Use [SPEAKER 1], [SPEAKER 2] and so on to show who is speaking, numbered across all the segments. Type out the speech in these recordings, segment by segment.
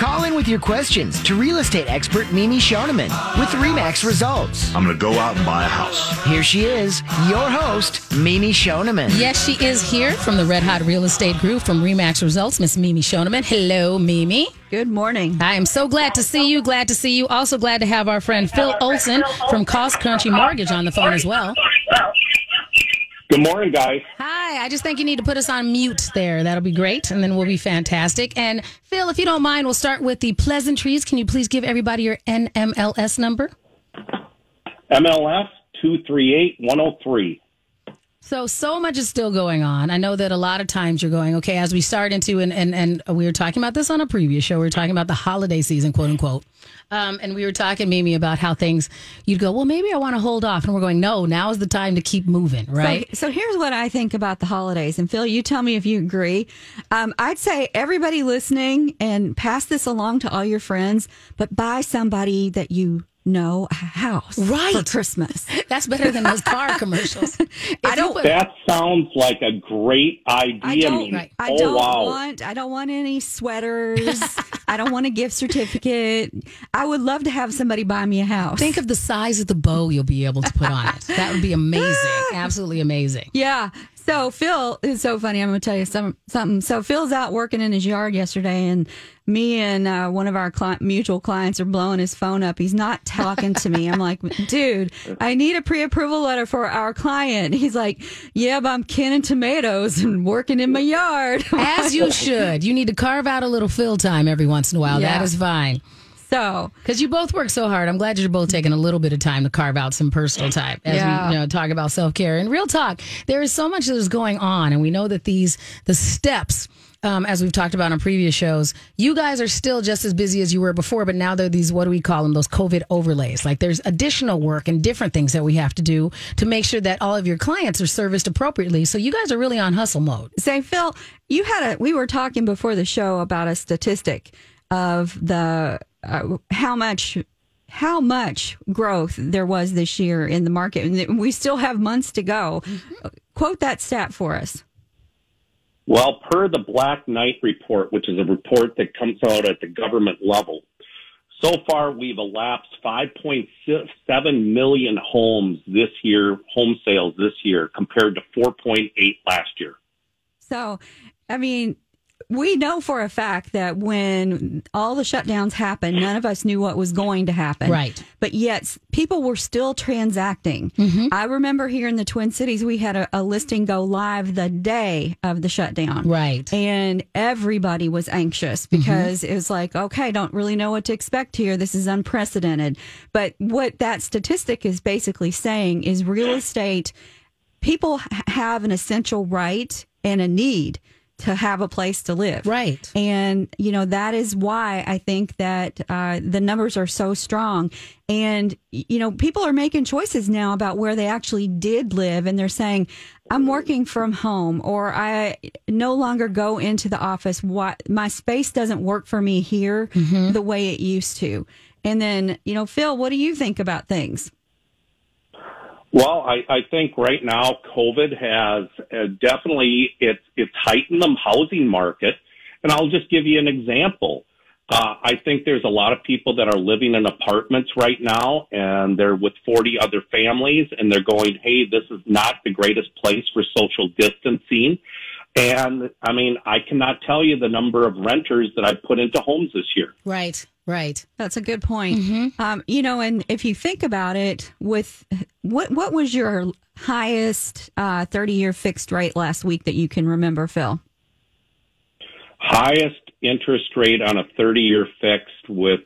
[SPEAKER 1] Call in with your questions to real estate expert Mimi Shoneman with Remax Results.
[SPEAKER 2] I'm going to go out and buy a house.
[SPEAKER 1] Here she is, your host, Mimi Shoneman.
[SPEAKER 3] Yes, she is here from the Red Hot Real Estate Group from Remax Results, Miss Mimi Shoneman. Hello, Mimi.
[SPEAKER 4] Good morning.
[SPEAKER 3] I am so glad to see you. Glad to see you. Also glad to have our friend Phil Olson from Cross Country Mortgage on the phone as well.
[SPEAKER 5] Good morning, guys.
[SPEAKER 3] Hi. I just think you need to put us on mute there. That'll be great, and then we'll be fantastic. And Phil, if you don't mind, we'll start with the pleasantries. Can you please give everybody your NMLS number?
[SPEAKER 5] MLS 238103.
[SPEAKER 3] So, so much is still going on. I know that a lot of times you're going, okay, as we start into, and, and, and we were talking about this on a previous show, we were talking about the holiday season, quote unquote. Um, and we were talking, Mimi, about how things, you'd go, well, maybe I want to hold off. And we're going, no, now is the time to keep moving, right?
[SPEAKER 4] So, so here's what I think about the holidays. And Phil, you tell me if you agree. Um, I'd say everybody listening and pass this along to all your friends, but buy somebody that you know a house
[SPEAKER 3] Right.
[SPEAKER 4] for Christmas.
[SPEAKER 3] That's better than those car commercials.
[SPEAKER 4] I don't.
[SPEAKER 5] That sounds like a great idea.
[SPEAKER 4] I don't.
[SPEAKER 5] Mimi.
[SPEAKER 3] right.
[SPEAKER 4] I
[SPEAKER 5] oh,
[SPEAKER 4] don't
[SPEAKER 5] wow.
[SPEAKER 4] want. I don't want any sweaters. I don't want a gift certificate. I would love to have somebody buy me a house.
[SPEAKER 3] Think of the size of the bow you'll be able to put on it. That would be amazing. Absolutely amazing.
[SPEAKER 4] Yeah. So Phil is so funny. I'm going to tell you some, something. So Phil's out working in his yard yesterday, and me and uh, one of our cli- mutual clients are blowing his phone up. He's not talking to me. I'm like, dude, I need a pre-approval letter for our client. He's like, yeah, but I'm canning tomatoes and working in my yard.
[SPEAKER 3] As you should. You need to carve out a little Phil time every once in a while.
[SPEAKER 4] Yeah.
[SPEAKER 3] That is fine.
[SPEAKER 4] So
[SPEAKER 3] Because you both work so hard. I'm glad you're both taking a little bit of time to carve out some personal time as
[SPEAKER 4] Yeah.
[SPEAKER 3] we you know, talk about self care. And real talk, there is so much that is going on. And we know that these, the steps, um, as we've talked about on previous shows, you guys are still just as busy as you were before, but now there are these, what do we call them, those COVID overlays. Like there's additional work and different things that we have to do to make sure that all of your clients are serviced appropriately. So you guys are really on hustle mode.
[SPEAKER 4] say phil you had a we were talking before the show about a statistic of the uh, how much how much growth there was this year in the market. And we still have months to go. Quote that stat for us.
[SPEAKER 5] Well, per the Black Knight report, which is a report that comes out at the government level, so far we've elapsed 5.7 million homes this year, home sales this year, compared to 4.8 last year.
[SPEAKER 4] so i mean we know for a fact that when all the shutdowns happened, none of us knew what was going to happen.
[SPEAKER 3] Right.
[SPEAKER 4] But yet, people were still transacting.
[SPEAKER 3] Mm-hmm.
[SPEAKER 4] I remember here in the Twin Cities, we had a, a listing go live the day of the shutdown.
[SPEAKER 3] Right.
[SPEAKER 4] And everybody was anxious because it was like, okay, don't really know what to expect here. This is unprecedented. But what that statistic is basically saying is real estate, people have an essential right and a need to have a place to live.
[SPEAKER 3] Right.
[SPEAKER 4] And, you know, that is why I think that uh, the numbers are so strong. And, you know, people are making choices now about where they actually did live. And they're saying, I'm working from home or I no longer go into the office. What my space doesn't work for me here the way it used to. And then, you know, Phil, what do you think about things?
[SPEAKER 5] Well, I, I think right now COVID has uh, definitely it's it's heightened the housing market, and I'll just give you an example. Uh, I think there's a lot of people that are living in apartments right now, and they're with 40 other families, and they're going, "Hey, this is not the greatest place for social distancing." And I mean, I cannot tell you the number of renters that I put into homes this year.
[SPEAKER 3] Right. Right.
[SPEAKER 4] That's a good point. Um, you know, and if you think about it, with what what was your highest thirty year fixed rate last week that you can remember, Phil?
[SPEAKER 5] highest interest rate on a 30 year fixed with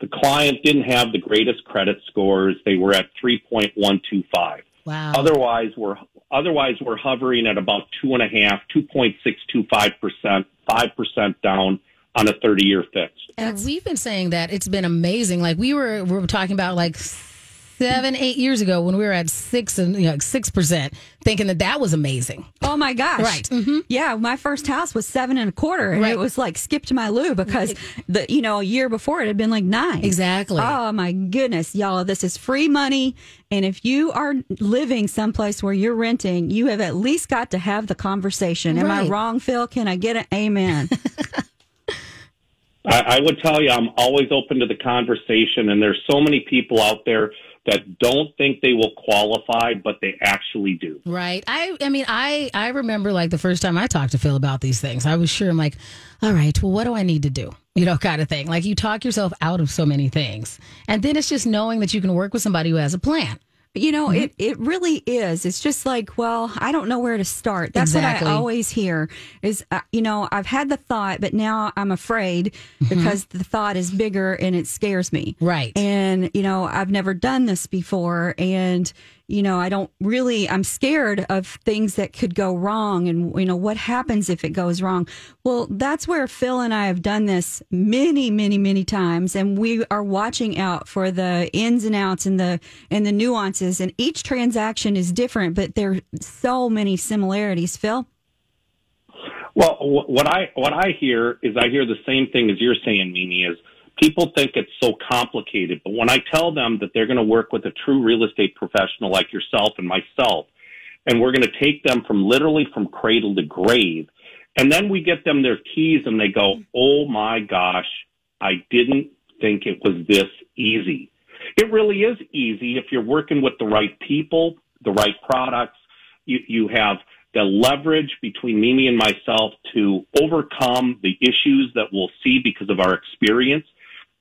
[SPEAKER 5] the client didn't have the greatest credit scores. They were at 3.125.
[SPEAKER 3] Wow.
[SPEAKER 5] Otherwise, we're otherwise we're hovering at about two and a half, 2.625 percent, five percent down on a 30 year fixed.
[SPEAKER 3] And we've been saying that it's been amazing. Like we were, we were talking about like seven, eight years ago when we were at six and you know six percent, thinking that that was amazing.
[SPEAKER 4] Oh my gosh!
[SPEAKER 3] Right. Mm-hmm.
[SPEAKER 4] Yeah, my first house was seven and a quarter, and
[SPEAKER 3] Right.
[SPEAKER 4] it was like skipped my loo because the you know a year before it had been like nine.
[SPEAKER 3] Exactly.
[SPEAKER 4] Oh my goodness, y'all! This is free money, and if you are living someplace where you're renting, you have at least got to have the conversation. Am I wrong, Phil? Can I get an amen?
[SPEAKER 5] I, I would tell you, I'm always open to the conversation, and there's so many people out there that don't think they will qualify, but they actually do.
[SPEAKER 3] Right. I I mean I I remember like the first time I talked to Phil about these things. I was sure I'm like, all right, well what do I need to do? You know, kind of thing. Like you talk yourself out of so many things. And then it's just knowing that you can work with somebody who has a plan.
[SPEAKER 4] You know,
[SPEAKER 3] Mm-hmm.
[SPEAKER 4] it, it really is. It's just like, well, I don't know where to start. That's
[SPEAKER 3] Exactly.
[SPEAKER 4] what I always hear is, uh, you know, I've had the thought, but now I'm afraid because the thought is bigger and it scares me.
[SPEAKER 3] Mm-hmm. Right.
[SPEAKER 4] And, you know, I've never done this before. And, you know, I don't really, I'm scared of things that could go wrong and, you know, what happens if it goes wrong. Well, that's where Phil and I have done this many, many, many times. And we are watching out for the ins and outs and the, and the nuances. And each transaction is different, but there are so many similarities, Phil.
[SPEAKER 5] Well, what I what I hear is I hear the same thing as you're saying, Mimi. Is people think it's so complicated, but when I tell them that they're going to work with a true real estate professional like yourself and myself, and we're going to take them from literally from cradle to grave, and then we get them their keys and they go, "Oh my gosh, I didn't think it was this easy." It really is easy if you're working with the right people, the right products. You you have the leverage between Mimi and myself to overcome the issues that we'll see because of our experience.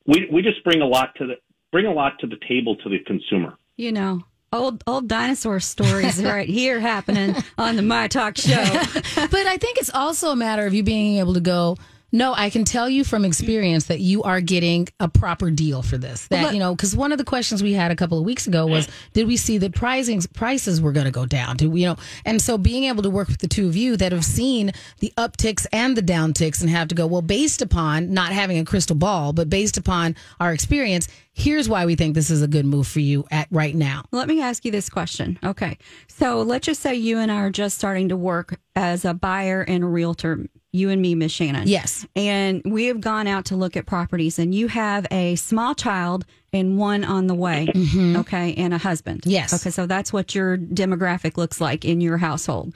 [SPEAKER 5] We we just bring a lot to the bring a lot to the table to the consumer.
[SPEAKER 4] You know, old, old dinosaur stories right here happening on the My Talk show.
[SPEAKER 3] but I think it's also a matter of you being able to go, no, I can tell you from experience that you are getting a proper deal for this. That, you know, because one of the questions we had a couple of weeks ago was, did we see that pricing prices were going to go down? Do we, you know, and so being able to work with the two of you that have seen the upticks and the downticks and have to go, well, based upon not having a crystal ball, but based upon our experience, here's why we think this is a good move for you at right now.
[SPEAKER 4] Let me ask you this question. Okay. So let's just say you and I are just starting to work as a buyer and a realtor, you and me, Miss Shannon.
[SPEAKER 3] Yes.
[SPEAKER 4] And we have gone out to look at properties, and you have a small child and one on the way. Mm-hmm. Okay. And a husband.
[SPEAKER 3] Yes.
[SPEAKER 4] Okay. So that's what your demographic looks like in your household.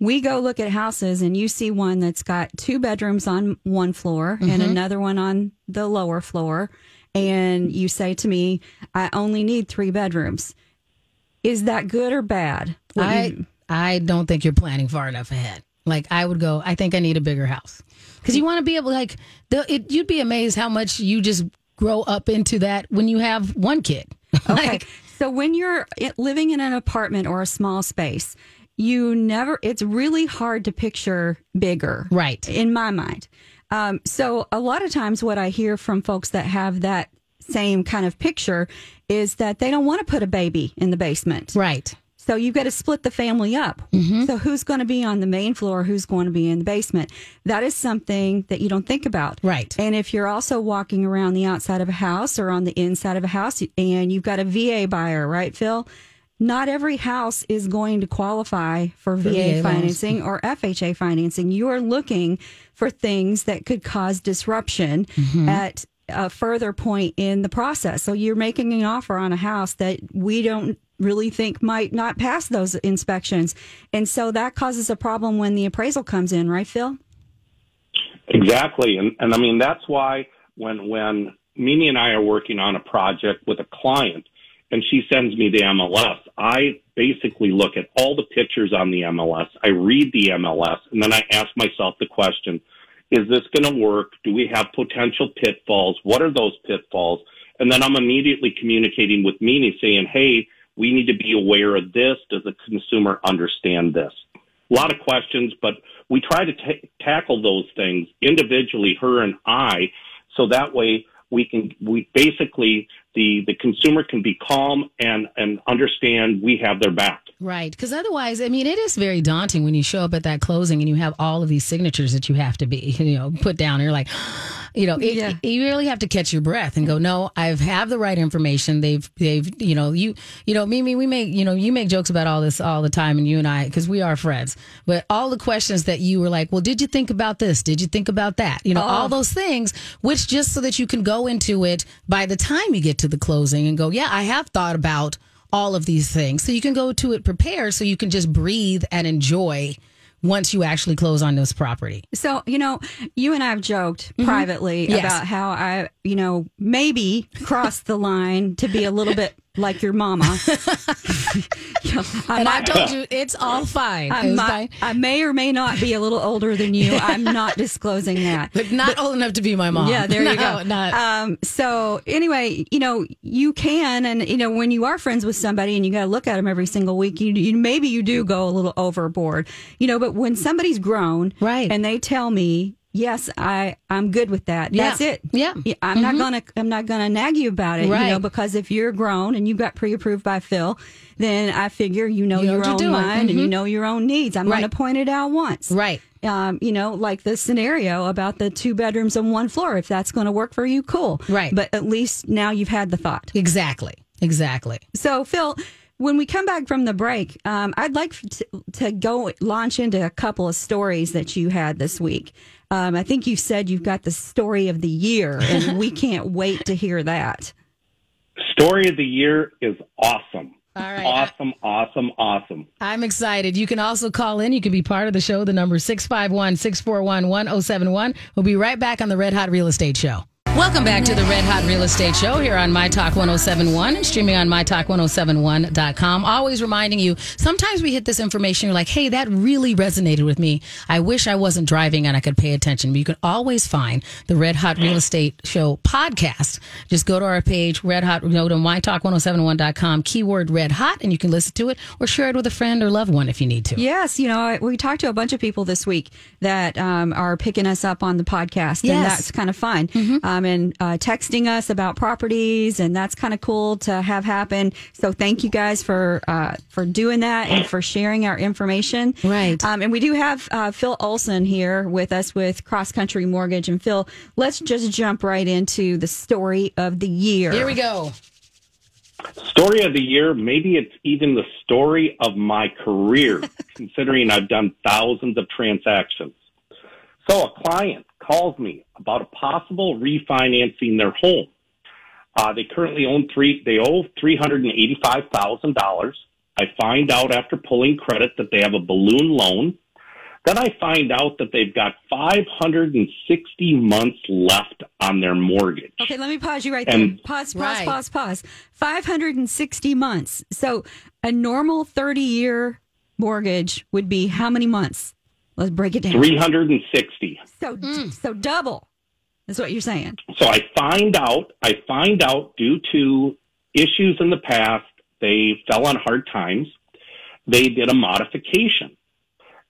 [SPEAKER 4] We go look at houses, and you see one that's got two bedrooms on one floor and mm-hmm. another one on the lower floor. And you say to me, I only need three bedrooms. Is that good or bad? What
[SPEAKER 3] I
[SPEAKER 4] you-
[SPEAKER 3] I don't think you're planning far enough ahead. Like I would go, I think I need a bigger house because you want to be able like the, it, you'd be amazed how much you just grow up into that when you have one kid.
[SPEAKER 4] Okay.
[SPEAKER 3] Like,
[SPEAKER 4] so when you're living in an apartment or a small space, you never, it's really hard to picture bigger.
[SPEAKER 3] Right.
[SPEAKER 4] In my mind. Um, so a lot of times what I hear from folks that have that same kind of picture is that they don't want to put a baby in the basement.
[SPEAKER 3] right.
[SPEAKER 4] So you've got to split the family up. So who's going to be on the main floor? Who's going to be in the basement? That is something that you don't think about.
[SPEAKER 3] Right.
[SPEAKER 4] And if you're also walking around the outside of a house or on the inside of a house and you've got a VA buyer, right, Phil? Not every house is going to qualify for, VA,
[SPEAKER 3] VA loans.
[SPEAKER 4] financing or FHA financing. You are looking for things that could cause disruption
[SPEAKER 3] Mm-hmm.
[SPEAKER 4] at a further point in the process. So you're making an offer on a house that we don't really think might not pass those inspections. And so that causes a problem when the appraisal comes in, right, Phil?
[SPEAKER 5] Exactly, and and I mean that's why when when Mimi and I are working on a project with a client, and she sends me the MLS, I basically look at all the pictures on the MLS. I read the MLS, and then I ask myself the question: Is this going to work? Do we have potential pitfalls? What are those pitfalls? And then I'm immediately communicating with Mimi, saying, "Hey, we need to be aware of this. Does the consumer understand this?" a lot of questions, but we try to ta tackle those things individually, her and I, so that way we can, we basically, the the consumer can be calm and and understand we have their back.
[SPEAKER 3] Right. Because otherwise, I mean, it is very daunting when you show up at that closing and you have all of these signatures that you have to be, you know, put down. You're like, you know, it,
[SPEAKER 4] Yeah.
[SPEAKER 3] you really have to catch your breath and go, no, I have the right information. They've, they've, you know, you, you know, Mimi, we make, you know, you make jokes about all this all the time, and you and I, because we are friends. But all the questions that you were like, well, did you think about this? Did you think about that? You know, all oh. those things, which just so that you can go into it by the time you get to the closing and go, yeah, I have thought about all of these things. So you can go to it prepared so you can just breathe and enjoy once you actually close on this property.
[SPEAKER 4] So, you know, you and I have joked privately
[SPEAKER 3] Mm-hmm. Yes.
[SPEAKER 4] about how I, you know, maybe crossed the line to be a little bit like your mama. I
[SPEAKER 3] And I
[SPEAKER 4] might-
[SPEAKER 3] told you it's all fine.
[SPEAKER 4] I, might-
[SPEAKER 3] fine.
[SPEAKER 4] I may or may not be a little older than you. I'm not disclosing that.
[SPEAKER 3] But not old enough to be my mom.
[SPEAKER 4] Yeah, there you go.
[SPEAKER 3] Not,
[SPEAKER 4] Um, so anyway, you know, you can, and you know, when you are friends with somebody and you got to look at them every single week, you, you maybe you do go a little overboard, you know. But when somebody's grown,
[SPEAKER 3] Right.
[SPEAKER 4] and they tell me, yes, I I'm good with that.
[SPEAKER 3] Yeah.
[SPEAKER 4] That's it.
[SPEAKER 3] Yeah. Mm-hmm.
[SPEAKER 4] I'm not gonna I'm not gonna nag you about it, Right. you know, because if you're grown and you got pre-approved by Phil, then I figure you know
[SPEAKER 3] You
[SPEAKER 4] your own
[SPEAKER 3] doing.
[SPEAKER 4] mind and you
[SPEAKER 3] Mhm.
[SPEAKER 4] know your own needs. I'm
[SPEAKER 3] Right.
[SPEAKER 4] gonna point it out once
[SPEAKER 3] right.
[SPEAKER 4] um, you know, like the scenario about the two bedrooms on one floor. If that's going to work for you, cool.
[SPEAKER 3] Right.
[SPEAKER 4] But at least now you've had the thought.
[SPEAKER 3] Exactly. Exactly.
[SPEAKER 4] So, Phil, when we come back from the break, um, I'd like to, to go launch into a couple of stories that you had this week. Um, I think you said you've got the story of the year, and we can't wait to hear that.
[SPEAKER 5] Story of the year is awesome.
[SPEAKER 3] All right.
[SPEAKER 5] Awesome, awesome, awesome.
[SPEAKER 3] I'm excited. You can also call in. You can be part of the show. The number 651 641 1071. We'll be right back on the Red Hot Real Estate Show. Welcome back to the Red Hot Real Estate Show here on My Talk 1071 and streaming on MyTalk1071.com. Always reminding you, sometimes we hit this information, you're like, hey, that really resonated with me. I wish I wasn't driving and I could pay attention. But you can always find the Red Hot Real Estate Show podcast. Just go to our page, Red Hot, go to MyTalk1071.com, keyword Red Hot, and you can listen to it or share it with a friend or loved one if you need to.
[SPEAKER 4] Yes, you know, we talked to a bunch of people this week that um, are picking us up on the podcast, and that's kind of fun. Um, and uh, texting us about properties, and that's kind of cool to have happen. So thank you guys for uh, for doing that and for sharing our information.
[SPEAKER 3] Right.
[SPEAKER 4] Um, and we do have uh, Phil Olson here with us with Cross Country Mortgage. And Phil, let's just jump right into the story of the year.
[SPEAKER 3] Here we go.
[SPEAKER 5] Story of the year, maybe it's even the story of my career, considering I've done thousands of transactions. So a client calls me about a possible refinancing their home. Uh, they currently own three, they owe $385,000. I find out after pulling credit that they have a balloon loan. Then I find out that they've got 560 months left on their mortgage.
[SPEAKER 4] Okay, let me pause you right there. Pause, pause,
[SPEAKER 3] Right.
[SPEAKER 4] pause, pause. 560 months. So a normal 30 year mortgage would be how many months? Let's break it down.
[SPEAKER 5] 360.
[SPEAKER 4] So, hmm. so double is what you're saying.
[SPEAKER 5] So I find out, I find out due to issues in the past, they fell on hard times. They did a modification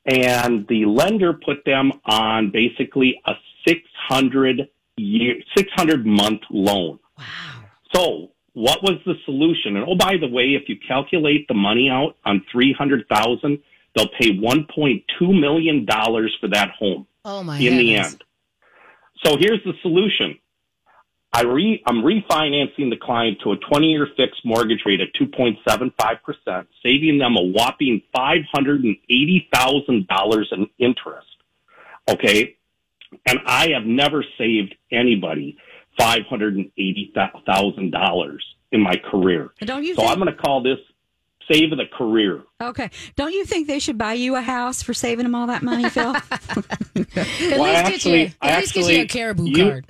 [SPEAKER 5] and the lender put them on basically a 600 year, 600 month loan.
[SPEAKER 3] Wow.
[SPEAKER 5] So what was the solution? And oh, by the way, if you calculate the money out on 300,000, they'll pay 1.2 million dollars for that home
[SPEAKER 3] Oh, my
[SPEAKER 5] in the end. So here's the solution. I re, I'm refinancing the client to a 20 year fixed mortgage rate at 2.75%, saving them a whopping $580,000 in interest. Okay. And I have never saved anybody $580,000 in my career.
[SPEAKER 4] Don't you
[SPEAKER 5] So
[SPEAKER 4] think?
[SPEAKER 5] I'm going to call this save of the career.
[SPEAKER 4] okay. Don't you think they should buy you a house for saving them all that money, Phil?
[SPEAKER 3] At
[SPEAKER 5] Well,
[SPEAKER 3] least
[SPEAKER 5] actually-
[SPEAKER 3] get you, at least get you a
[SPEAKER 5] actually,
[SPEAKER 3] caribou
[SPEAKER 5] you-
[SPEAKER 3] card.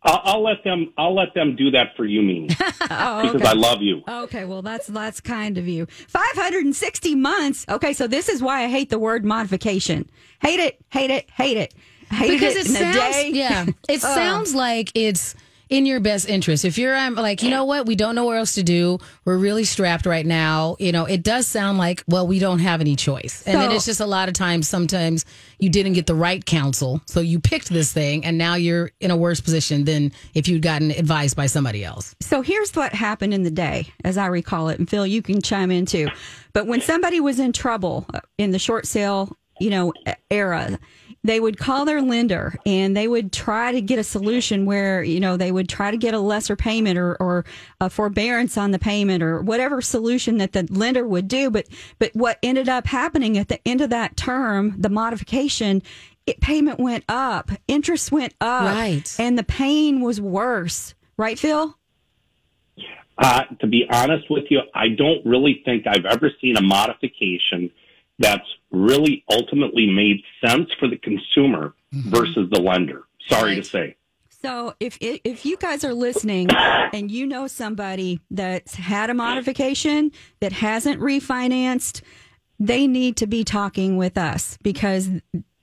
[SPEAKER 5] I'll, I'll let them. I'll let them do that for you, Mimi,
[SPEAKER 4] oh,
[SPEAKER 5] because. I love you.
[SPEAKER 4] Okay, well that's that's kind of you. 560 months. Okay, so this is why I hate the word modification. Hate it, hate it, hate it. Hated
[SPEAKER 3] because
[SPEAKER 4] it,
[SPEAKER 3] it
[SPEAKER 4] in a
[SPEAKER 3] sounds
[SPEAKER 4] day.
[SPEAKER 3] yeah it
[SPEAKER 4] Oh.
[SPEAKER 3] sounds like it's in your best interest. If you're um, like, you know what, we don't know what else to do. We're really strapped right now. You know, it does sound like, well, we don't have any choice. And then it's just a lot of times, sometimes you didn't get the right counsel. So you picked this thing and now you're in a worse position than if you'd gotten advice by somebody else.
[SPEAKER 4] So here's what happened in the day, as I recall it, and Phil, you can chime in too. But when somebody was in trouble uh, in the short sale, you know, era, they would call their lender and they would try to get a solution where you know they would try to get a lesser payment or, or a forbearance on the payment or whatever solution that the lender would do. But but what ended up happening at the end of that term, the modification. It, payment went up, interest went up,
[SPEAKER 3] Right.
[SPEAKER 4] and the pain was worse. Right, Phil?
[SPEAKER 5] Uh, to be honest with you, I don't really think I've ever seen a modification that's really ultimately made sense for the consumer mm-hmm. versus the lender. Sorry to say.
[SPEAKER 4] So if if you guys are listening and you know somebody that's had a modification that hasn't refinanced, they need to be talking with us because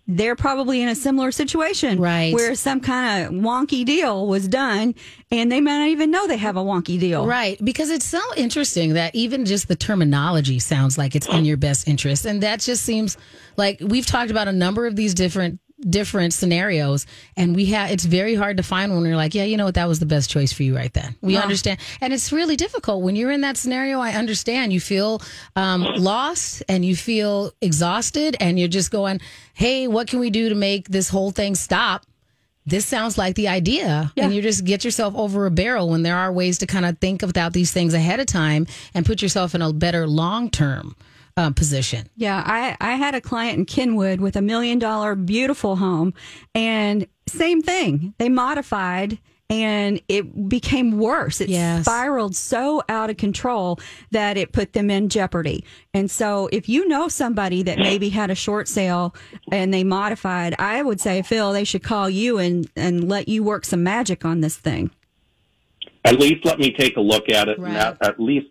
[SPEAKER 4] they're probably in a similar situation,
[SPEAKER 3] Right.
[SPEAKER 4] Where some kind of wonky deal was done, and they might not even know they have a wonky deal,
[SPEAKER 3] Right. Because it's so interesting that even just the terminology sounds like it's in your best interest. And that just seems like we've talked about a number of these different different scenarios and we have it's very hard to find one where you're like yeah you know what? That was the best choice for you right then. We understand and it's really difficult when you're in that scenario i understand. You feel um, lost and you feel exhausted and you're just going hey what can we do to make this whole thing stop? This sounds like the idea
[SPEAKER 4] Yeah.
[SPEAKER 3] and you just get yourself over a barrel when there are ways to kind of think about these things ahead of time and put yourself in a better long-term uh, position
[SPEAKER 4] Yeah, I, I had a client in Kenwood with a million dollar beautiful home, and same thing. They modified and it became worse. It
[SPEAKER 3] Yes.
[SPEAKER 4] spiraled so out of control that it put them in jeopardy. And so, if you know somebody that maybe had a short sale and they modified, I would say, Phil, they should call you and, and let you work some magic on this thing.
[SPEAKER 5] At least let me take a look at it.
[SPEAKER 3] Right.
[SPEAKER 5] And at, at least,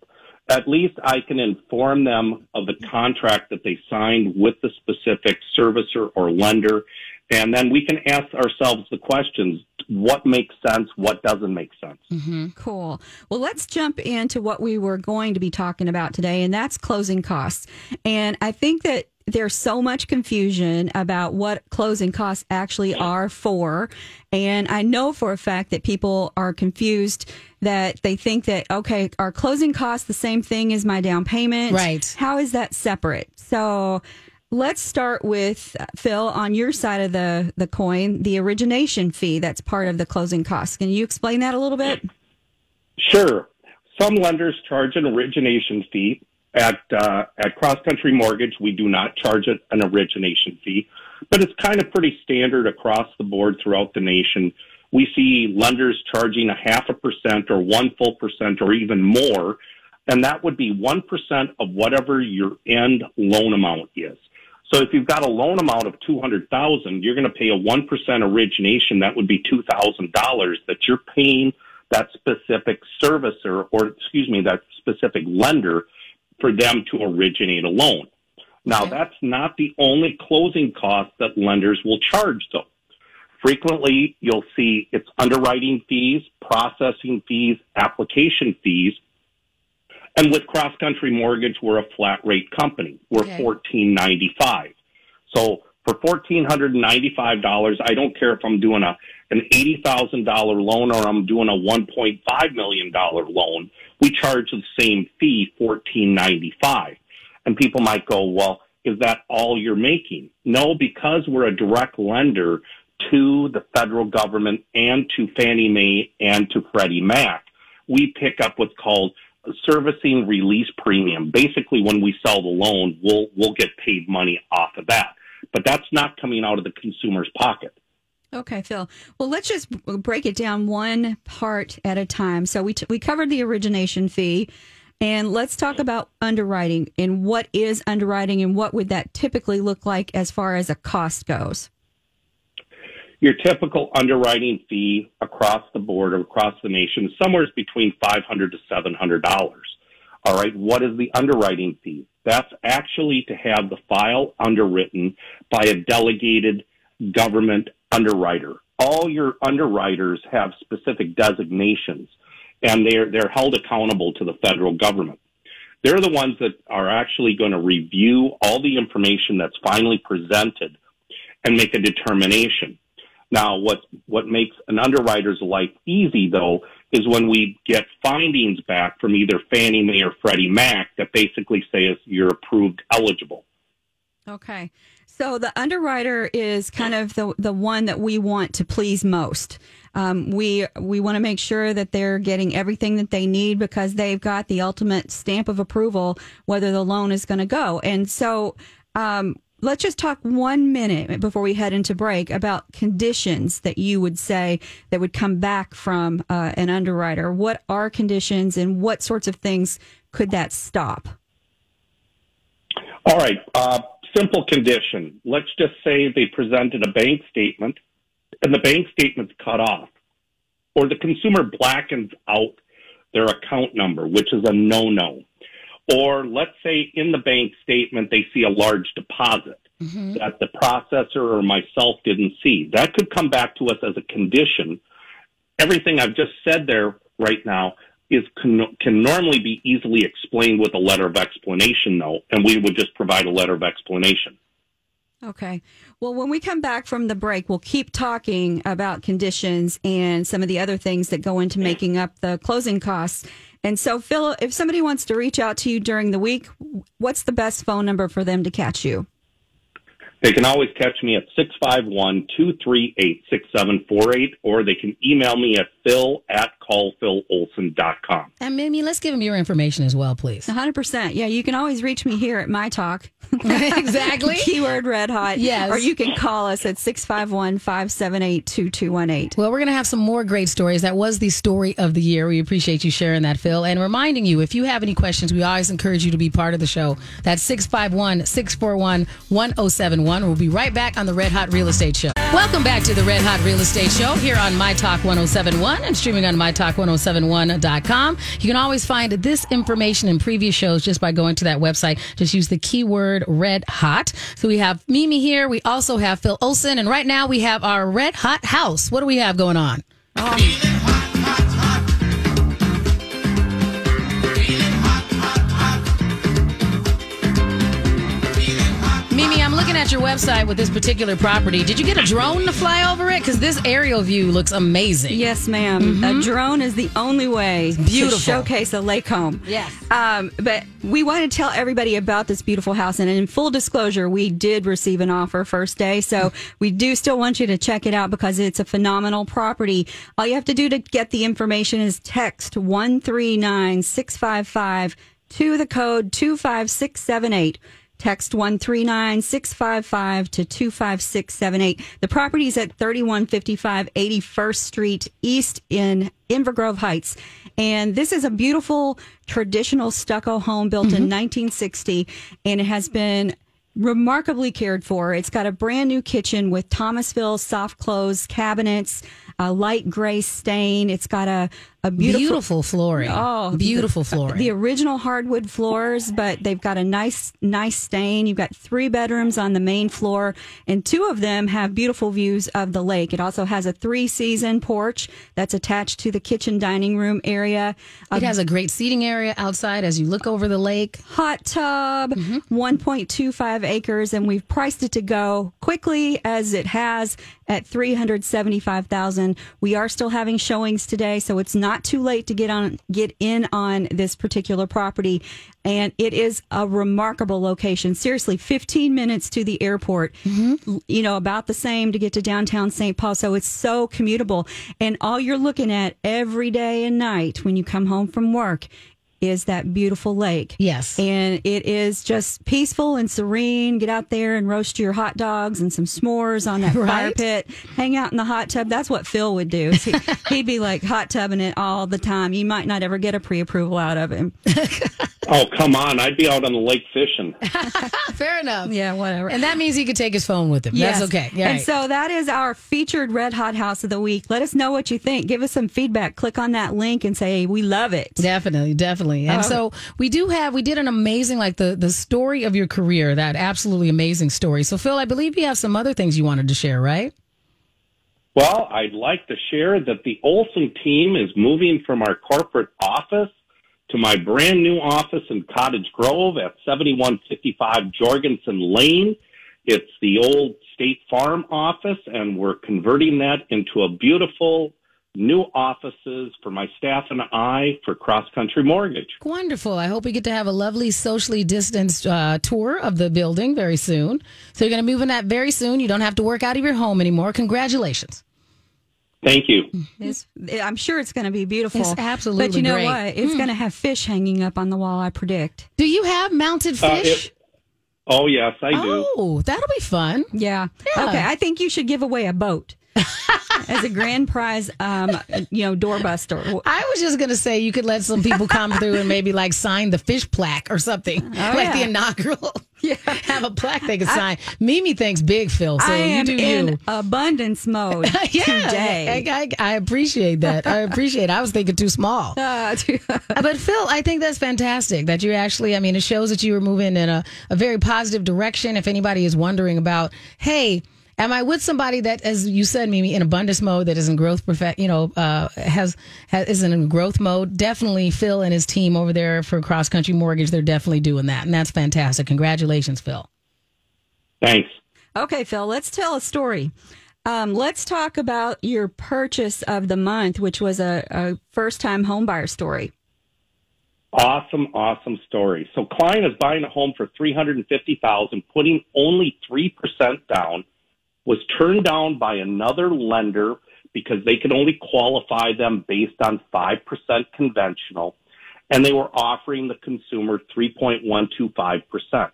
[SPEAKER 5] at least I can inform them of the contract that they signed with the specific servicer or lender, and then we can ask ourselves the questions: What makes sense? What doesn't make sense? Mm-hmm.
[SPEAKER 4] Cool. Well, let's jump into what we were going to be talking about today, and that's closing costs. And I think that there's so much confusion about what closing costs actually are for. And I know for a fact that people are confused that they think that, okay, are closing costs the same thing as my down payment?
[SPEAKER 3] Right.
[SPEAKER 4] How is that separate? So let's start with uh, Phil on your side of the, the coin, the origination fee that's part of the closing costs. Can you explain that a little bit?
[SPEAKER 5] Sure. Some lenders charge an origination fee. At uh, at Cross Country Mortgage, we do not charge an origination fee, but it's kind of pretty standard across the board throughout the nation. We see lenders charging a half a percent or one full percent or even more, and that would be one percent of whatever your end loan amount is. So if you've got a loan amount of two hundred thousand, you're going to pay a one percent origination. That would be two thousand dollars that you're paying that specific servicer or excuse me, that specific lender for them to originate a loan. Now that's not the only closing cost that lenders will charge though. Frequently you'll see it's underwriting fees, processing fees, application fees. And with cross country mortgage, we're a flat rate company. We're
[SPEAKER 3] Okay.
[SPEAKER 5] fourteen ninety five. So for fourteen hundred and ninety five dollars, I don't care if I'm doing a an eighty thousand dollar loan or I'm doing a one point five million dollar loan. We charge the same fee, fourteen ninety five. And people might go, well, is that all you're making? No, because we're a direct lender to the federal government and to Fannie Mae and to Freddie Mac. We pick up what's called a servicing release premium. Basically, when we sell the loan, we'll we'll get paid money off of that. But that's not coming out of the consumer's pocket.
[SPEAKER 4] Okay, Phil. Well, let's just break it down one part at a time. So we t- we covered the origination fee, and let's talk about underwriting and what is underwriting and what would that typically look like as far as a cost goes.
[SPEAKER 5] Your typical underwriting fee across the board or across the nation somewhere is somewhere between five hundred to seven hundred dollars. All right, what is the underwriting fee? That's actually to have the file underwritten by a delegated government underwriter. all your underwriters have specific designations and they're, they're held accountable to the federal government. They're the ones that are actually going to review all the information that's finally presented and make a determination. Now, what, what makes an underwriter's life easy though is when we get findings back from either Fannie Mae or Freddie Mac that basically say you're approved eligible.
[SPEAKER 4] Okay. So the underwriter is kind of the the one that we want to please most. Um, we we want to make sure that they're getting everything that they need because they've got the ultimate stamp of approval whether the loan is going to go. And so um, let's just talk one minute before we head into break about conditions that you would say that would come back from uh, an underwriter. What are conditions and what sorts of things could that stop?
[SPEAKER 5] All right. Uh, simple condition. Let's just say they presented a bank statement and the bank statement's cut off, or the consumer blackens out their account number, which is a no-no. Or let's say in the bank statement they see a large deposit mm-hmm. that the processor or myself didn't see. That could come back to us as a condition. Everything I've just said there right now is can, can normally be easily explained with a letter of explanation though, and we would just provide a letter of explanation.
[SPEAKER 4] Okay. Well, when we come back from the break, we'll keep talking about conditions and some of the other things that go into making up the closing costs. And so, Phil, if somebody wants to reach out to you during the week, what's the best phone number for them to catch you?
[SPEAKER 5] They can always catch me at 651 238 6748, or they can email me at phil at callphilolson.com.
[SPEAKER 3] And Mimi, let's give them your information as well, please.
[SPEAKER 4] 100%. Yeah, you can always reach me here at My Talk.
[SPEAKER 3] exactly.
[SPEAKER 4] Keyword red hot.
[SPEAKER 3] Yes.
[SPEAKER 4] Or you can call us at 651 578 2218.
[SPEAKER 3] Well, we're going to have some more great stories. That was the story of the year. We appreciate you sharing that, Phil. And reminding you, if you have any questions, we always encourage you to be part of the show. That's 651 641 1071. We'll be right back on the Red Hot Real Estate Show. Welcome back to the Red Hot Real Estate Show here on My Talk 1071 and streaming on MyTalk1071.com. You can always find this information and previous shows just by going to that website. Just use the keyword Red Hot. So we have Mimi here. We also have Phil Olson. And right now we have our Red Hot House. What do we have going on? Um, at your website with this particular property. Did you get a drone to fly over it? Because this aerial view looks amazing.
[SPEAKER 4] Yes, madam mm-hmm. A drone is the only way
[SPEAKER 3] beautiful.
[SPEAKER 4] to showcase a lake home.
[SPEAKER 3] Yes.
[SPEAKER 4] Um, but we want to tell everybody about this beautiful house. And in full disclosure, we did receive an offer first day. So we do still want you to check it out because it's a phenomenal property. All you have to do to get the information is text 139 655 to the code 25678. Text 139 655 to 25678. The property is at 3155 81st Street East in Inver Grove Heights. And this is a beautiful traditional stucco home built mm-hmm. in 1960, and it has been remarkably cared for. It's got a brand new kitchen with Thomasville soft close cabinets, a light gray stain. It's got a, a beautiful,
[SPEAKER 3] beautiful flooring.
[SPEAKER 4] Oh,
[SPEAKER 3] beautiful
[SPEAKER 4] the,
[SPEAKER 3] flooring.
[SPEAKER 4] The original hardwood floors, but they've got a nice, nice stain. You've got three bedrooms on the main floor, and two of them have beautiful views of the lake. It also has a three season porch that's attached to the kitchen dining room area.
[SPEAKER 3] It has a great seating area outside as you look over the lake.
[SPEAKER 4] Hot tub, mm-hmm. 1.25 acres, and we've priced it to go quickly as it has at 375,000. We are still having showings today, so it's not too late to get on get in on this particular property and it is a remarkable location. Seriously, 15 minutes to the airport. Mm-hmm. You know, about the same to get to downtown St. Paul. So it's so commutable. And all you're looking at every day and night when you come home from work is that beautiful lake.
[SPEAKER 3] Yes.
[SPEAKER 4] And it is just peaceful and serene. Get out there and roast your hot dogs and some s'mores on that right? fire pit. Hang out in the hot tub. That's what Phil would do. He, would be like hot tubbing it all the time. You might not ever get a pre approval out of him.
[SPEAKER 5] oh, come on. I'd be out on the lake fishing.
[SPEAKER 3] Fair enough.
[SPEAKER 4] Yeah, whatever.
[SPEAKER 3] And that means he could take his phone with him. Yes. That's okay.
[SPEAKER 4] Yeah, and right. so that is our featured Red Hot House of the Week. Let us know what you think. Give us some feedback. Click on that link and say, we love it.
[SPEAKER 3] Definitely, definitely. And oh. so we do have, we did an amazing, like the, the story of your career, that absolutely amazing story. So, Phil, I believe you have some other things you wanted to share, right?
[SPEAKER 5] Well, I'd like to share that the Olson team is moving from our corporate office to my brand new office in Cottage Grove at 7155 Jorgensen Lane. It's the old State Farm office, and we're converting that into a beautiful new offices for my staff and I for Cross Country Mortgage.
[SPEAKER 3] Wonderful. I hope we get to have a lovely socially distanced uh, tour of the building very soon. So you're going to move in that very soon. You don't have to work out of your home anymore. Congratulations.
[SPEAKER 5] Thank you.
[SPEAKER 4] It's, I'm sure it's going to be beautiful.
[SPEAKER 3] It's absolutely
[SPEAKER 4] But you know
[SPEAKER 3] great.
[SPEAKER 4] what? It's going to have fish hanging up on the wall, I predict.
[SPEAKER 3] Do you have mounted
[SPEAKER 5] Uh,
[SPEAKER 3] fish?
[SPEAKER 5] it- oh, yes, I do.
[SPEAKER 3] oh, that'll be fun.
[SPEAKER 4] Yeah.
[SPEAKER 3] Yeah.
[SPEAKER 4] Okay. I think you should give away a boat as a grand prize, um, you know, doorbuster.
[SPEAKER 3] I was just gonna say you could let some people come through and maybe like sign the fish plaque or something, like
[SPEAKER 4] Oh, yeah.
[SPEAKER 3] the inaugural.
[SPEAKER 4] Yeah.
[SPEAKER 3] have a plaque they can sign. Mimi thinks big, Phil. So
[SPEAKER 4] I
[SPEAKER 3] you
[SPEAKER 4] am
[SPEAKER 3] do
[SPEAKER 4] in
[SPEAKER 3] you.
[SPEAKER 4] abundance mode
[SPEAKER 3] yeah,
[SPEAKER 4] today.
[SPEAKER 3] I, I, I appreciate that. I appreciate. it. I was thinking too small.
[SPEAKER 4] Uh,
[SPEAKER 3] But Phil, I think that's fantastic that you actually, I mean, it shows that you were moving in a, a very positive direction. If anybody is wondering about, hey, am I with somebody that, as you said, Mimi, in abundance mode that is in growth, perfect, you know, uh, has, has is in growth mode? Definitely Phil and his team over there for Cross Country Mortgage, they're definitely doing that. And that's fantastic. Congratulations, Phil.
[SPEAKER 5] Thanks.
[SPEAKER 4] okay, Phil, let's tell a story. Um, let's talk about your purchase of the month, which was a, a first time homebuyer story.
[SPEAKER 5] Awesome, awesome story. So client is buying a home for three hundred and fifty thousand, putting only three percent down, was turned down by another lender because they could only qualify them based on five percent conventional, and they were offering the consumer three point one two five percent.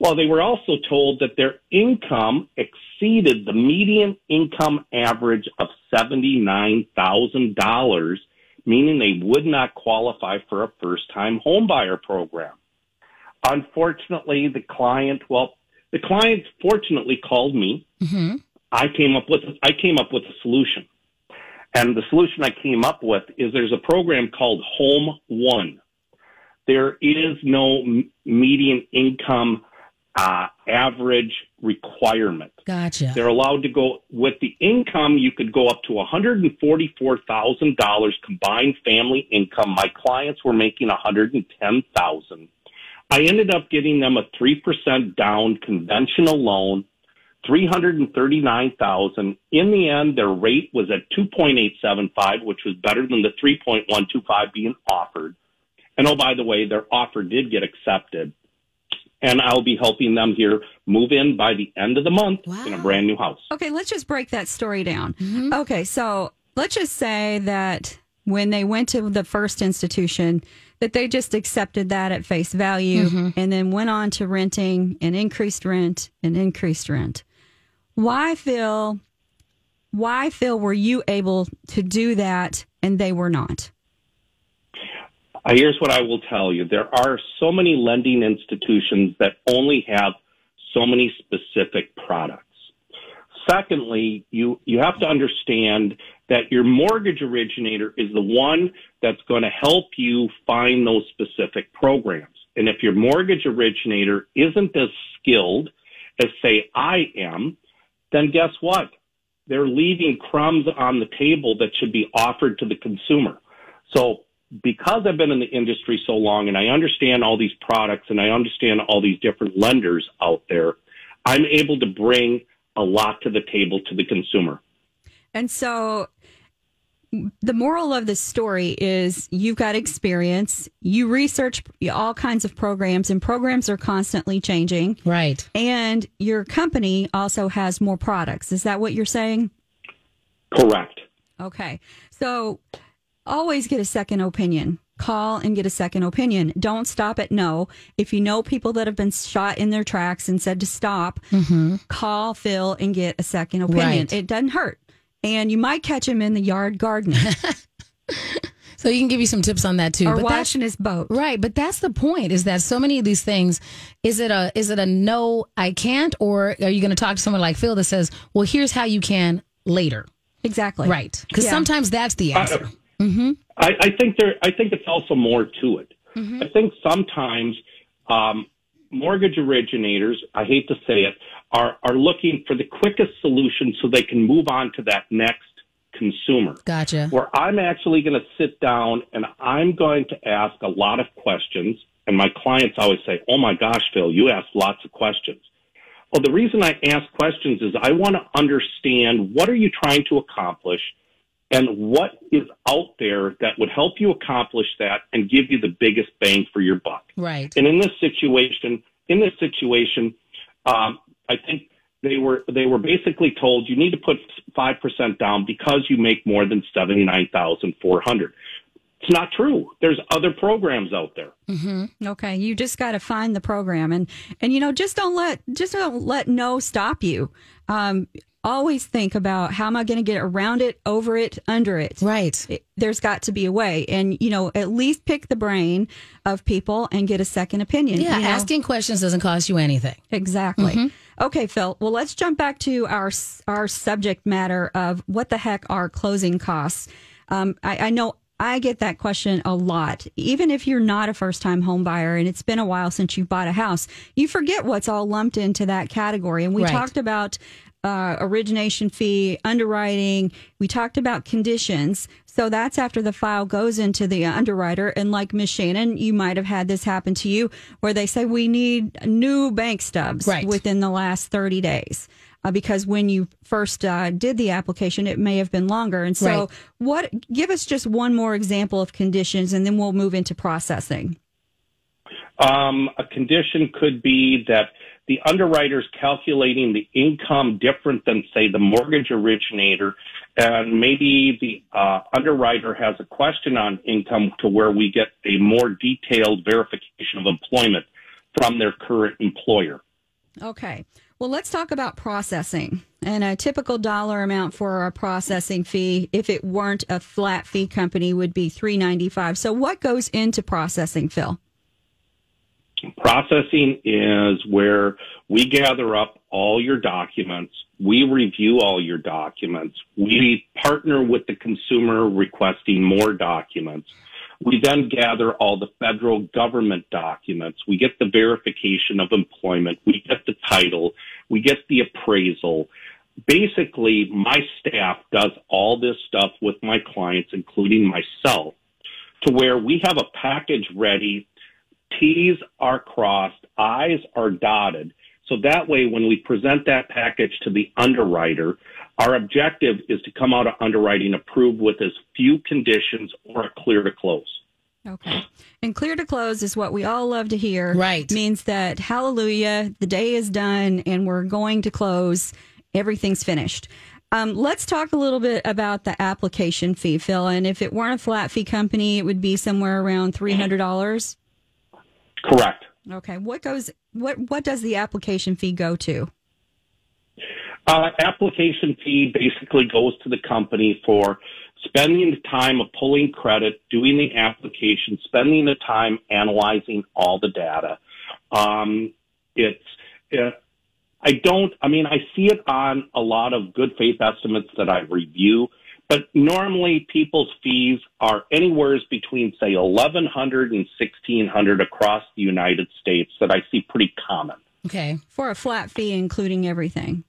[SPEAKER 5] Well, they were also told that their income exceeded the median income average of $79,000, meaning they would not qualify for a first time homebuyer program. Unfortunately, the client, well, the client fortunately called me. I came up with, I came up with a solution. And the solution I came up with is there's a program called Home One. There is no median income uh, average requirement.
[SPEAKER 3] Gotcha.
[SPEAKER 5] They're allowed to go with the income. You could go up to $144,000 combined family income. My clients were making 110,000. I ended up getting them a 3% down conventional loan, 339,000. In the end, their rate was at 2.875, which was better than the 3.125 being offered. And oh, by the way, their offer did get accepted. And I'll be helping them here move in by the end of the month in a brand new house.
[SPEAKER 4] Okay, let's just break that story down. Mm-hmm. Okay, so let's just say that when they went to the first institution, that they just accepted that at face value and then went on to renting and increased rent and increased rent. Why, Phil? Why, Phil, were you able to do that and they were not?
[SPEAKER 5] Uh, here's what I will tell you. There are so many lending institutions that only have so many specific products. Secondly, you, you have to understand that your mortgage originator is the one that's going to help you find those specific programs. And if your mortgage originator isn't as skilled as say I am, then guess what? They're leaving crumbs on the table that should be offered to the consumer. So because I've been in the industry so long and I understand all these products and I understand all these different lenders out there, I'm able to bring a lot to the table to the consumer.
[SPEAKER 4] And so the moral of the story is you've got experience, you research all kinds of programs, and programs are constantly changing.
[SPEAKER 3] Right.
[SPEAKER 4] And your company also has more products. Is that what you're saying?
[SPEAKER 5] Correct.
[SPEAKER 4] Okay. So always get a second opinion. Call and get a second opinion. Don't stop at no. If you know people that have been shot in their tracks and said to stop, mm-hmm. call Phil and get a second opinion.
[SPEAKER 3] Right.
[SPEAKER 4] It doesn't hurt. And you might catch him in the yard gardening
[SPEAKER 3] So you can give you some tips on that too.
[SPEAKER 4] or
[SPEAKER 3] But
[SPEAKER 4] washing his boat.
[SPEAKER 3] Right, but that's the point is that so many of these things is it a is it a no I can't or are you going to talk to someone like Phil that says, "Well, here's how you can later."
[SPEAKER 4] Exactly.
[SPEAKER 3] Right. Cuz
[SPEAKER 4] Yeah.
[SPEAKER 3] sometimes that's the answer.
[SPEAKER 5] I, I think there. I think it's also more to it.
[SPEAKER 3] Mm-hmm.
[SPEAKER 5] I think sometimes um, mortgage originators. I hate to say it, are, are looking for the quickest solution so they can move on to that next consumer.
[SPEAKER 3] Gotcha.
[SPEAKER 5] Where I'm actually going to sit down and I'm going to ask a lot of questions. And my clients always say, Oh my gosh, Phil, you ask lots of questions. Well, the reason I ask questions is I want to understand what are you trying to accomplish and what is out there that would help you accomplish that and give you the biggest bang for your buck.
[SPEAKER 3] Right.
[SPEAKER 5] And in this situation, in this situation, um, I think they were they were basically told you need to put five percent down because you make more than seventy nine thousand four hundred. It's not true. There's other programs out there.
[SPEAKER 4] Okay, you just got to find the program, and and you know, just don't let just don't let no stop you. Um, always think about how am I going to get around it, over it, under it.
[SPEAKER 3] Right.
[SPEAKER 4] It- there's got to be a way, and you know, at least pick the brain of people and get a second opinion.
[SPEAKER 3] Yeah,
[SPEAKER 4] you know?
[SPEAKER 3] asking questions doesn't cost you anything.
[SPEAKER 4] Exactly. Okay, Phil. Well, let's jump back to our our subject matter of what the heck are closing costs. Um, I, I know I get that question a lot. Even if you're not a first time home buyer and it's been a while since you bought a house, you forget what's all lumped into that category. And we
[SPEAKER 3] Right.
[SPEAKER 4] talked about uh, origination fee, underwriting. We talked about conditions. So that's after the file goes into the underwriter. And like Miss Shannon, you might have had this happen to you where they say we need new bank stubs
[SPEAKER 3] Right.
[SPEAKER 4] within the last 30 days. Uh, because when you first uh, did the application, it may have been longer. And so,
[SPEAKER 3] Right.
[SPEAKER 4] what? Give us just one more example of conditions, and then we'll move into processing.
[SPEAKER 5] Um, a condition could be that the underwriter's calculating the income different than, say, the mortgage originator, and maybe the uh, underwriter has a question on income to where we get a more detailed verification of employment from their current employer.
[SPEAKER 4] Okay. Well, let's talk about processing and a typical dollar amount for a processing fee. If it weren't a flat fee company, would be three ninety five. So, what goes into processing, Phil?
[SPEAKER 5] Processing is where we gather up all your documents. We review all your documents. We partner with the consumer requesting more documents. We then gather all the federal government documents. We get the verification of employment. We get the title. We get the appraisal. Basically, my staff does all this stuff with my clients, including myself, to where we have a package ready T's are crossed, I's are dotted. So that way, when we present that package to the underwriter, our objective is to come out of underwriting approved with as few conditions or a clear to close.
[SPEAKER 4] Okay. And clear to close is what we all love to hear.
[SPEAKER 3] Right.
[SPEAKER 4] Means that hallelujah, the day is done and we're going to close. Everything's finished. Um, let's talk a little bit about the application fee, Phil. And if it weren't a flat fee company, it would be somewhere around three hundred dollars.
[SPEAKER 5] Correct.
[SPEAKER 4] Okay. What goes what what does the application fee go to?
[SPEAKER 5] Uh, application fee basically goes to the company for spending the time of pulling credit, doing the application, spending the time analyzing all the data. Um, it's, uh, I don't, I mean, I see it on a lot of good faith estimates that I review, but normally people's fees are anywhere between say 1100 and 1600 across the United States that I see pretty common.
[SPEAKER 3] Okay.
[SPEAKER 4] For a flat fee including everything.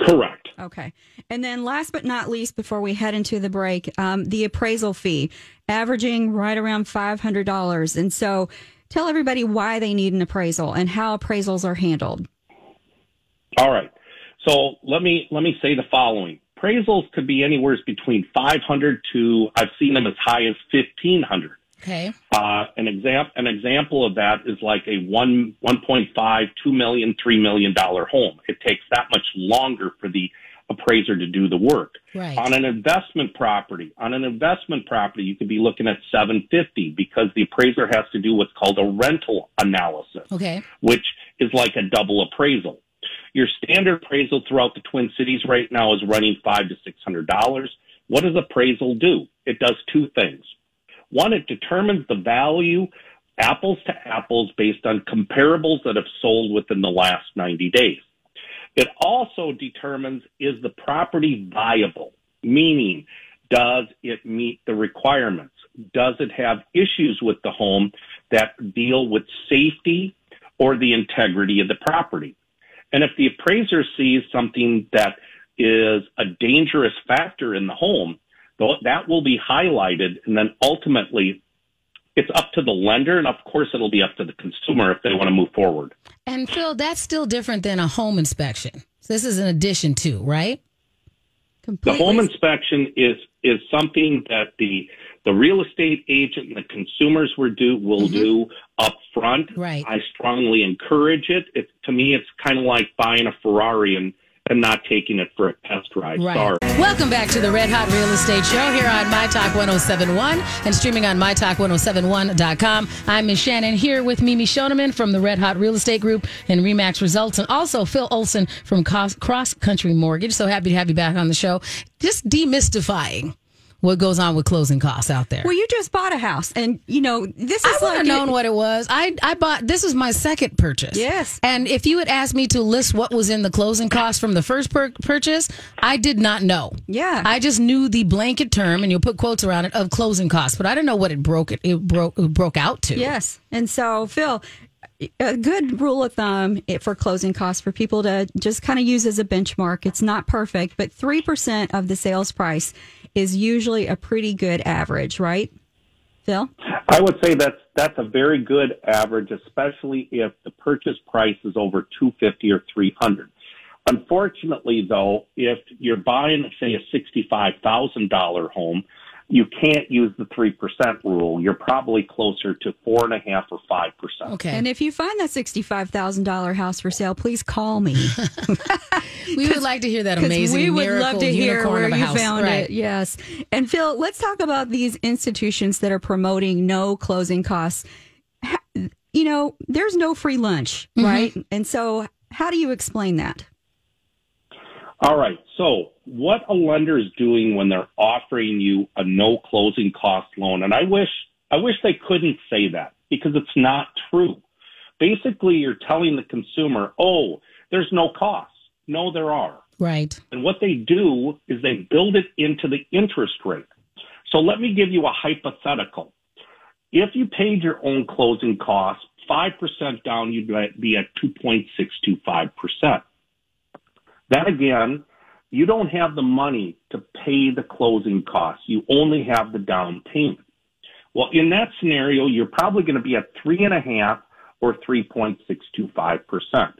[SPEAKER 5] Correct.
[SPEAKER 4] Okay. And then last but not least, before we head into the break, um, the appraisal fee, averaging right around $500. And so tell everybody why they need an appraisal and how appraisals are handled.
[SPEAKER 5] All right. So let me let me say the following. Appraisals could be anywhere between 500 to I've seen them as high as 1500.
[SPEAKER 3] Okay.
[SPEAKER 5] Uh, an example an example of that is like a one 1.5, 2 million, 3 million dollar home. It takes that much longer for the appraiser to do the work.
[SPEAKER 3] Right.
[SPEAKER 5] On an investment property, on an investment property, you could be looking at 750 because the appraiser has to do what's called a rental analysis
[SPEAKER 3] Okay.
[SPEAKER 5] which is like a double appraisal. Your standard appraisal throughout the Twin Cities right now is running five to six hundred dollars. What does appraisal do? It does two things. One, it determines the value apples to apples based on comparables that have sold within the last 90 days. It also determines is the property viable, meaning does it meet the requirements? Does it have issues with the home that deal with safety or the integrity of the property? And if the appraiser sees something that is a dangerous factor in the home, that will be highlighted. And then ultimately, it's up to the lender. And of course, it'll be up to the consumer if they want to move forward.
[SPEAKER 3] And Phil, that's still different than a home inspection. So this is an addition to, right?
[SPEAKER 5] The home inspection is is something that the the real estate agent and the consumers do will mm-hmm. do up front.
[SPEAKER 3] Right.
[SPEAKER 5] I strongly encourage it. It to me, it's kind of like buying a Ferrari and and not taking it for a test ride.
[SPEAKER 3] Right.
[SPEAKER 5] Sorry.
[SPEAKER 3] Welcome back to the Red Hot Real Estate Show here on My Talk 1071 and streaming on MyTalk1071.com. I'm Miss Shannon here with Mimi Shoneman from the Red Hot Real Estate Group and Remax Results, and also Phil Olson from Cross Country Mortgage. So happy to have you back on the show. Just demystifying what goes on with closing costs out there.
[SPEAKER 4] Well, you just bought a house, and you know this
[SPEAKER 3] I
[SPEAKER 4] is
[SPEAKER 3] would
[SPEAKER 4] like
[SPEAKER 3] have known what it was. I I bought this was my second purchase.
[SPEAKER 4] Yes.
[SPEAKER 3] and if you had asked me to list what was in the closing costs from the first pur- purchase, I did not know.
[SPEAKER 4] Yeah.
[SPEAKER 3] I just knew the blanket term, and you'll put quotes around it of closing costs, but I didn't know what it broke it, it broke it broke out to.
[SPEAKER 4] Yes. And so, Phil, a good rule of thumb for closing costs for people to just kind of use as a benchmark. It's not perfect, but 3% of the sales price is usually a pretty good average, right? Phil?
[SPEAKER 5] I would say that's that's a very good average, especially if the purchase price is over two fifty or three hundred. Unfortunately, though, if you're buying, say, a sixty-five thousand dollar home, you can't use the three percent rule. You're probably closer to four and a half or five percent.
[SPEAKER 3] Okay.
[SPEAKER 4] And if you find that $65,000 house for sale, please call me.
[SPEAKER 3] we would like to hear that amazing
[SPEAKER 4] we would
[SPEAKER 3] miracle
[SPEAKER 4] love to hear
[SPEAKER 3] unicorn
[SPEAKER 4] where
[SPEAKER 3] of a
[SPEAKER 4] you
[SPEAKER 3] house.
[SPEAKER 4] found
[SPEAKER 3] Right.
[SPEAKER 4] it. Yes. And Phil, let's talk about these institutions that are promoting no closing costs. You know, there's no free lunch,
[SPEAKER 3] Mm-hmm.
[SPEAKER 4] right? And so, how do you explain that?
[SPEAKER 5] All right. So what a lender is doing when they're offering you a no closing cost loan, and I wish I wish they couldn't say that because it's not true. Basically, you're telling the consumer, "Oh, there's no cost." No, there are.
[SPEAKER 3] Right.
[SPEAKER 5] And what they do is they build it into the interest rate. So let me give you a hypothetical. If you paid your own closing costs, 5% down, you'd be at 2.625%. That again, you don't have the money to pay the closing costs. You only have the down payment. Well, in that scenario, you're probably going to be at three and a half or 3.625%.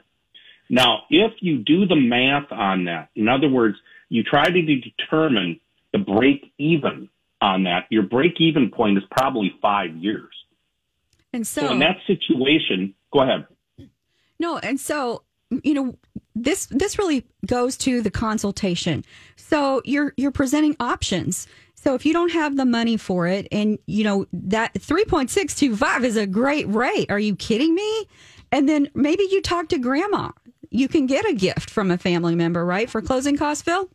[SPEAKER 5] Now, if you do the math on that, in other words, you try to determine the break even on that, your break even point is probably five years.
[SPEAKER 4] And so,
[SPEAKER 5] So in that situation, go ahead.
[SPEAKER 4] no, and so you know this this really goes to the consultation. So you're you're presenting options. So if you don't have the money for it, and you know that three point six two five is a great rate, are you kidding me? And then maybe you talk to grandma. You can get a gift from a family member, right, for closing costs, Phil?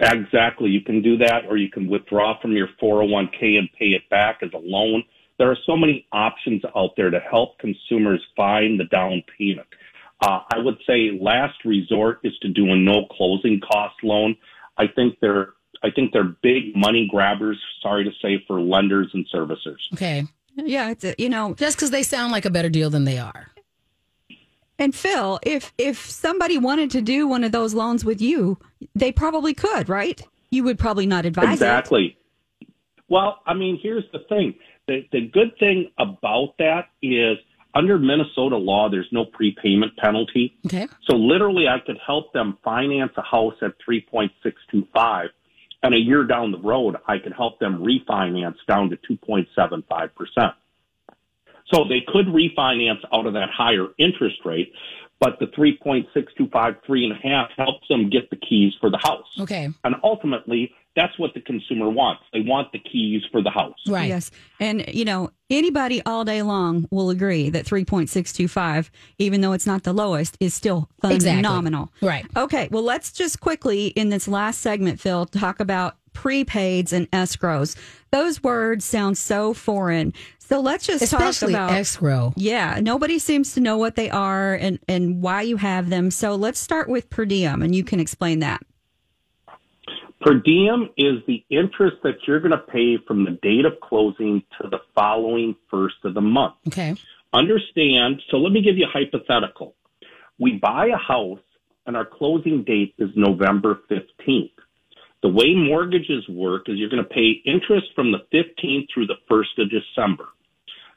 [SPEAKER 5] Exactly. You can do that or you can withdraw from your 401k and pay it back as a loan. There are so many options out there to help consumers find the down payment. Uh, I would say last resort is to do a no closing cost loan. I think they're I think they're big money grabbers. Sorry to say for lenders and servicers.
[SPEAKER 3] Okay.
[SPEAKER 4] Yeah, it's a, you know,
[SPEAKER 3] Just because they sound like a better deal than they are.
[SPEAKER 4] And Phil, if if somebody wanted to do one of those loans with you, they probably could, right? You would probably not advise
[SPEAKER 5] Exactly. Well, I mean, here's the thing. The the good thing about that is under Minnesota law, there's no prepayment penalty.
[SPEAKER 3] Okay.
[SPEAKER 5] So literally, I could help them finance a house at 3.625, and a year down the road, I could help them refinance down to 2.75 percent. So they could refinance out of that higher interest rate, but the 3.625, three and a half helps them get the keys for the house.
[SPEAKER 3] Okay.
[SPEAKER 5] And ultimately, that's what the consumer wants. They want the keys for the house.
[SPEAKER 3] Right.
[SPEAKER 4] Yes. And you know, anybody all day long will agree that 3.625, even though it's not the lowest, is still
[SPEAKER 3] Exactly.
[SPEAKER 4] phenomenal.
[SPEAKER 3] Right.
[SPEAKER 4] Okay, well, let's just quickly in this last segment, Phil, talk about prepaids and escrows. Those words sound so foreign. So let's just
[SPEAKER 3] Especially
[SPEAKER 4] talk about
[SPEAKER 3] escrow.
[SPEAKER 4] Yeah, nobody seems to know what they are and, and why you have them. So let's start with per diem, and you can explain that.
[SPEAKER 5] Per diem is the interest that you're going to pay from the date of closing to the following first of the month.
[SPEAKER 3] Okay.
[SPEAKER 5] Understand, so let me give you a hypothetical. we buy a house and our closing date is November 15th. The way mortgages work is you're going to pay interest from the 15th through the 1st of December.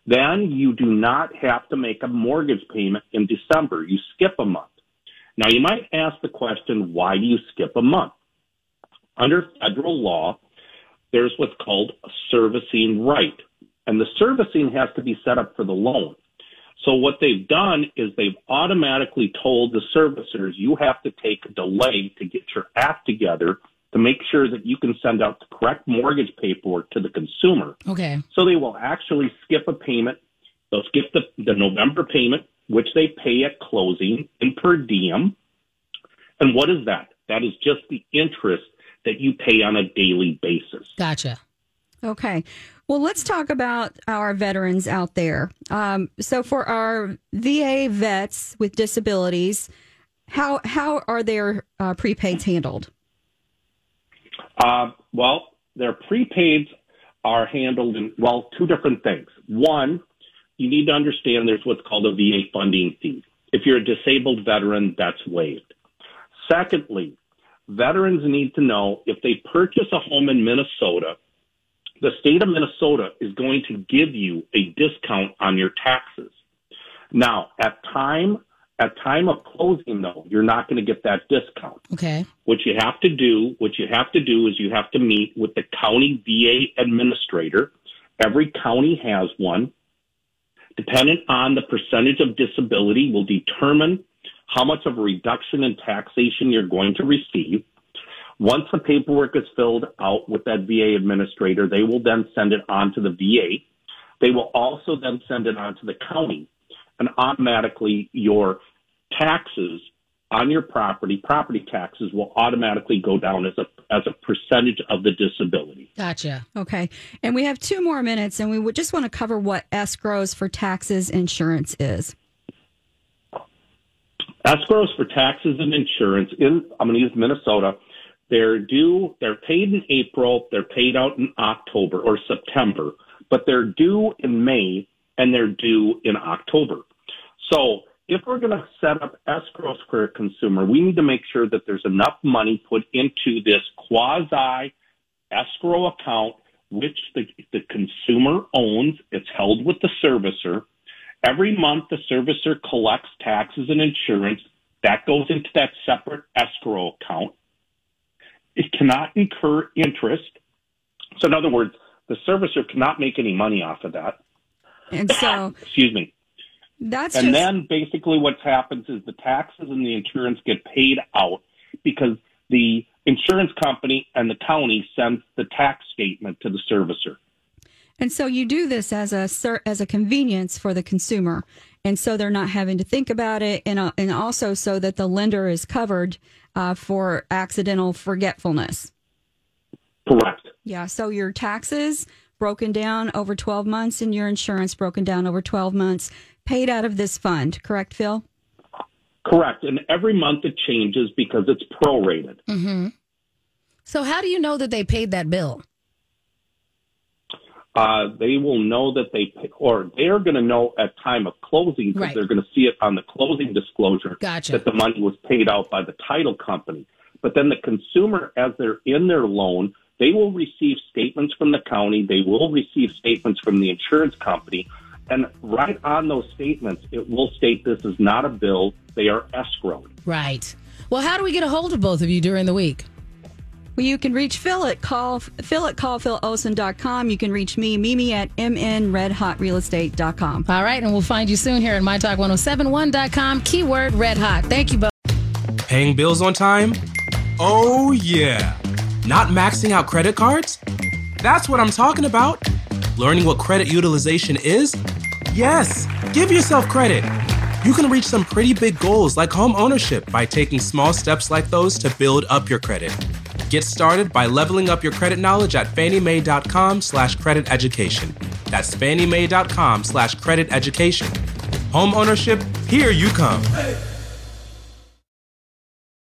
[SPEAKER 5] Then you do not have to make a mortgage payment in December. You skip a month. Now you might ask the question, why do you skip a month? Under federal law, there's what's called a servicing right. And the servicing has to be set up for the loan. So what they've done is they've automatically told the servicers you have to take a delay to get your act together to make sure that you can send out the correct mortgage paperwork to the consumer.
[SPEAKER 3] Okay.
[SPEAKER 5] So they will actually skip a payment. They'll skip the, the November payment, which they pay at closing in per diem. And what is that? That is just the interest that you pay on a daily basis.
[SPEAKER 3] Gotcha.
[SPEAKER 4] Okay. Well, let's talk about our veterans out there. Um, so, for our VA vets with disabilities, how how are their uh, prepaids handled?
[SPEAKER 5] Uh, well, their prepaids are handled in, well, two different things. One, you need to understand there's what's called a VA funding fee. If you're a disabled veteran, that's waived. Secondly, veterans need to know if they purchase a home in Minnesota, the state of Minnesota is going to give you a discount on your taxes. Now, at time at time of closing though, you're not going to get that discount.
[SPEAKER 3] Okay.
[SPEAKER 5] What you have to do, what you have to do is you have to meet with the county VA administrator. Every county has one. Dependent on the percentage of disability will determine how much of a reduction in taxation you're going to receive. Once the paperwork is filled out with that VA administrator, they will then send it on to the VA. They will also then send it on to the county and automatically your taxes on your property, property taxes will automatically go down as a as a percentage of the disability.
[SPEAKER 3] Gotcha.
[SPEAKER 4] Okay. And we have two more minutes, and we would just want to cover what escrows for taxes insurance is.
[SPEAKER 5] Escrows for taxes and insurance in I'm going to use Minnesota. They're due. They're paid in April. They're paid out in October or September, but they're due in May and they're due in October. So if we're going to set up escrows for a consumer, we need to make sure that there's enough money put into this quasi escrow account, which the, the consumer owns. It's held with the servicer. Every month, the servicer collects taxes and insurance. That goes into that separate escrow account. It cannot incur interest. So, in other words, the servicer cannot make any money off of that.
[SPEAKER 4] And so,
[SPEAKER 5] Excuse me.
[SPEAKER 4] That's
[SPEAKER 5] And
[SPEAKER 4] just
[SPEAKER 5] then basically what happens is the taxes and the insurance get paid out because the insurance company and the county sends the tax statement to the servicer.
[SPEAKER 4] And so you do this as a as a convenience for the consumer, and so they're not having to think about it, and uh, and also so that the lender is covered uh, for accidental forgetfulness.
[SPEAKER 5] Correct.
[SPEAKER 4] Yeah. So your taxes broken down over twelve months, and your insurance broken down over twelve months, paid out of this fund. Correct, Phil?
[SPEAKER 5] Correct. And every month it changes because it's prorated.
[SPEAKER 3] So how do you know that they paid that bill?
[SPEAKER 5] Uh, they will know that they pay, or they're going to know at time of closing because
[SPEAKER 3] Right.
[SPEAKER 5] they're going to see it on the closing disclosure
[SPEAKER 3] Gotcha.
[SPEAKER 5] that the money was paid out by the title company. But then the consumer, as they're in their loan, they will receive statements from the county. They will receive statements from the insurance company. And right on those statements, it will state this is not a bill. They are escrowed.
[SPEAKER 3] Right. Well, how do we get a hold of both of you during the week?
[SPEAKER 4] Well, you can reach Phil at call Phil at callphilolson.com. You can reach me, Mimi at mnredhotrealestate.com.
[SPEAKER 3] All right, and we'll find you soon here at mytalk1071.com. Keyword red hot. Thank you both.
[SPEAKER 6] Paying bills on time? Oh, yeah. Not maxing out credit cards? That's what I'm talking about. Learning what credit utilization is? Yes, give yourself credit. You can reach some pretty big goals like home ownership by taking small steps like those to build up your credit. Get started by leveling up your credit knowledge at fanniemae.com slash credit education. That's fanniemae.com slash credit education. Home ownership, here you come.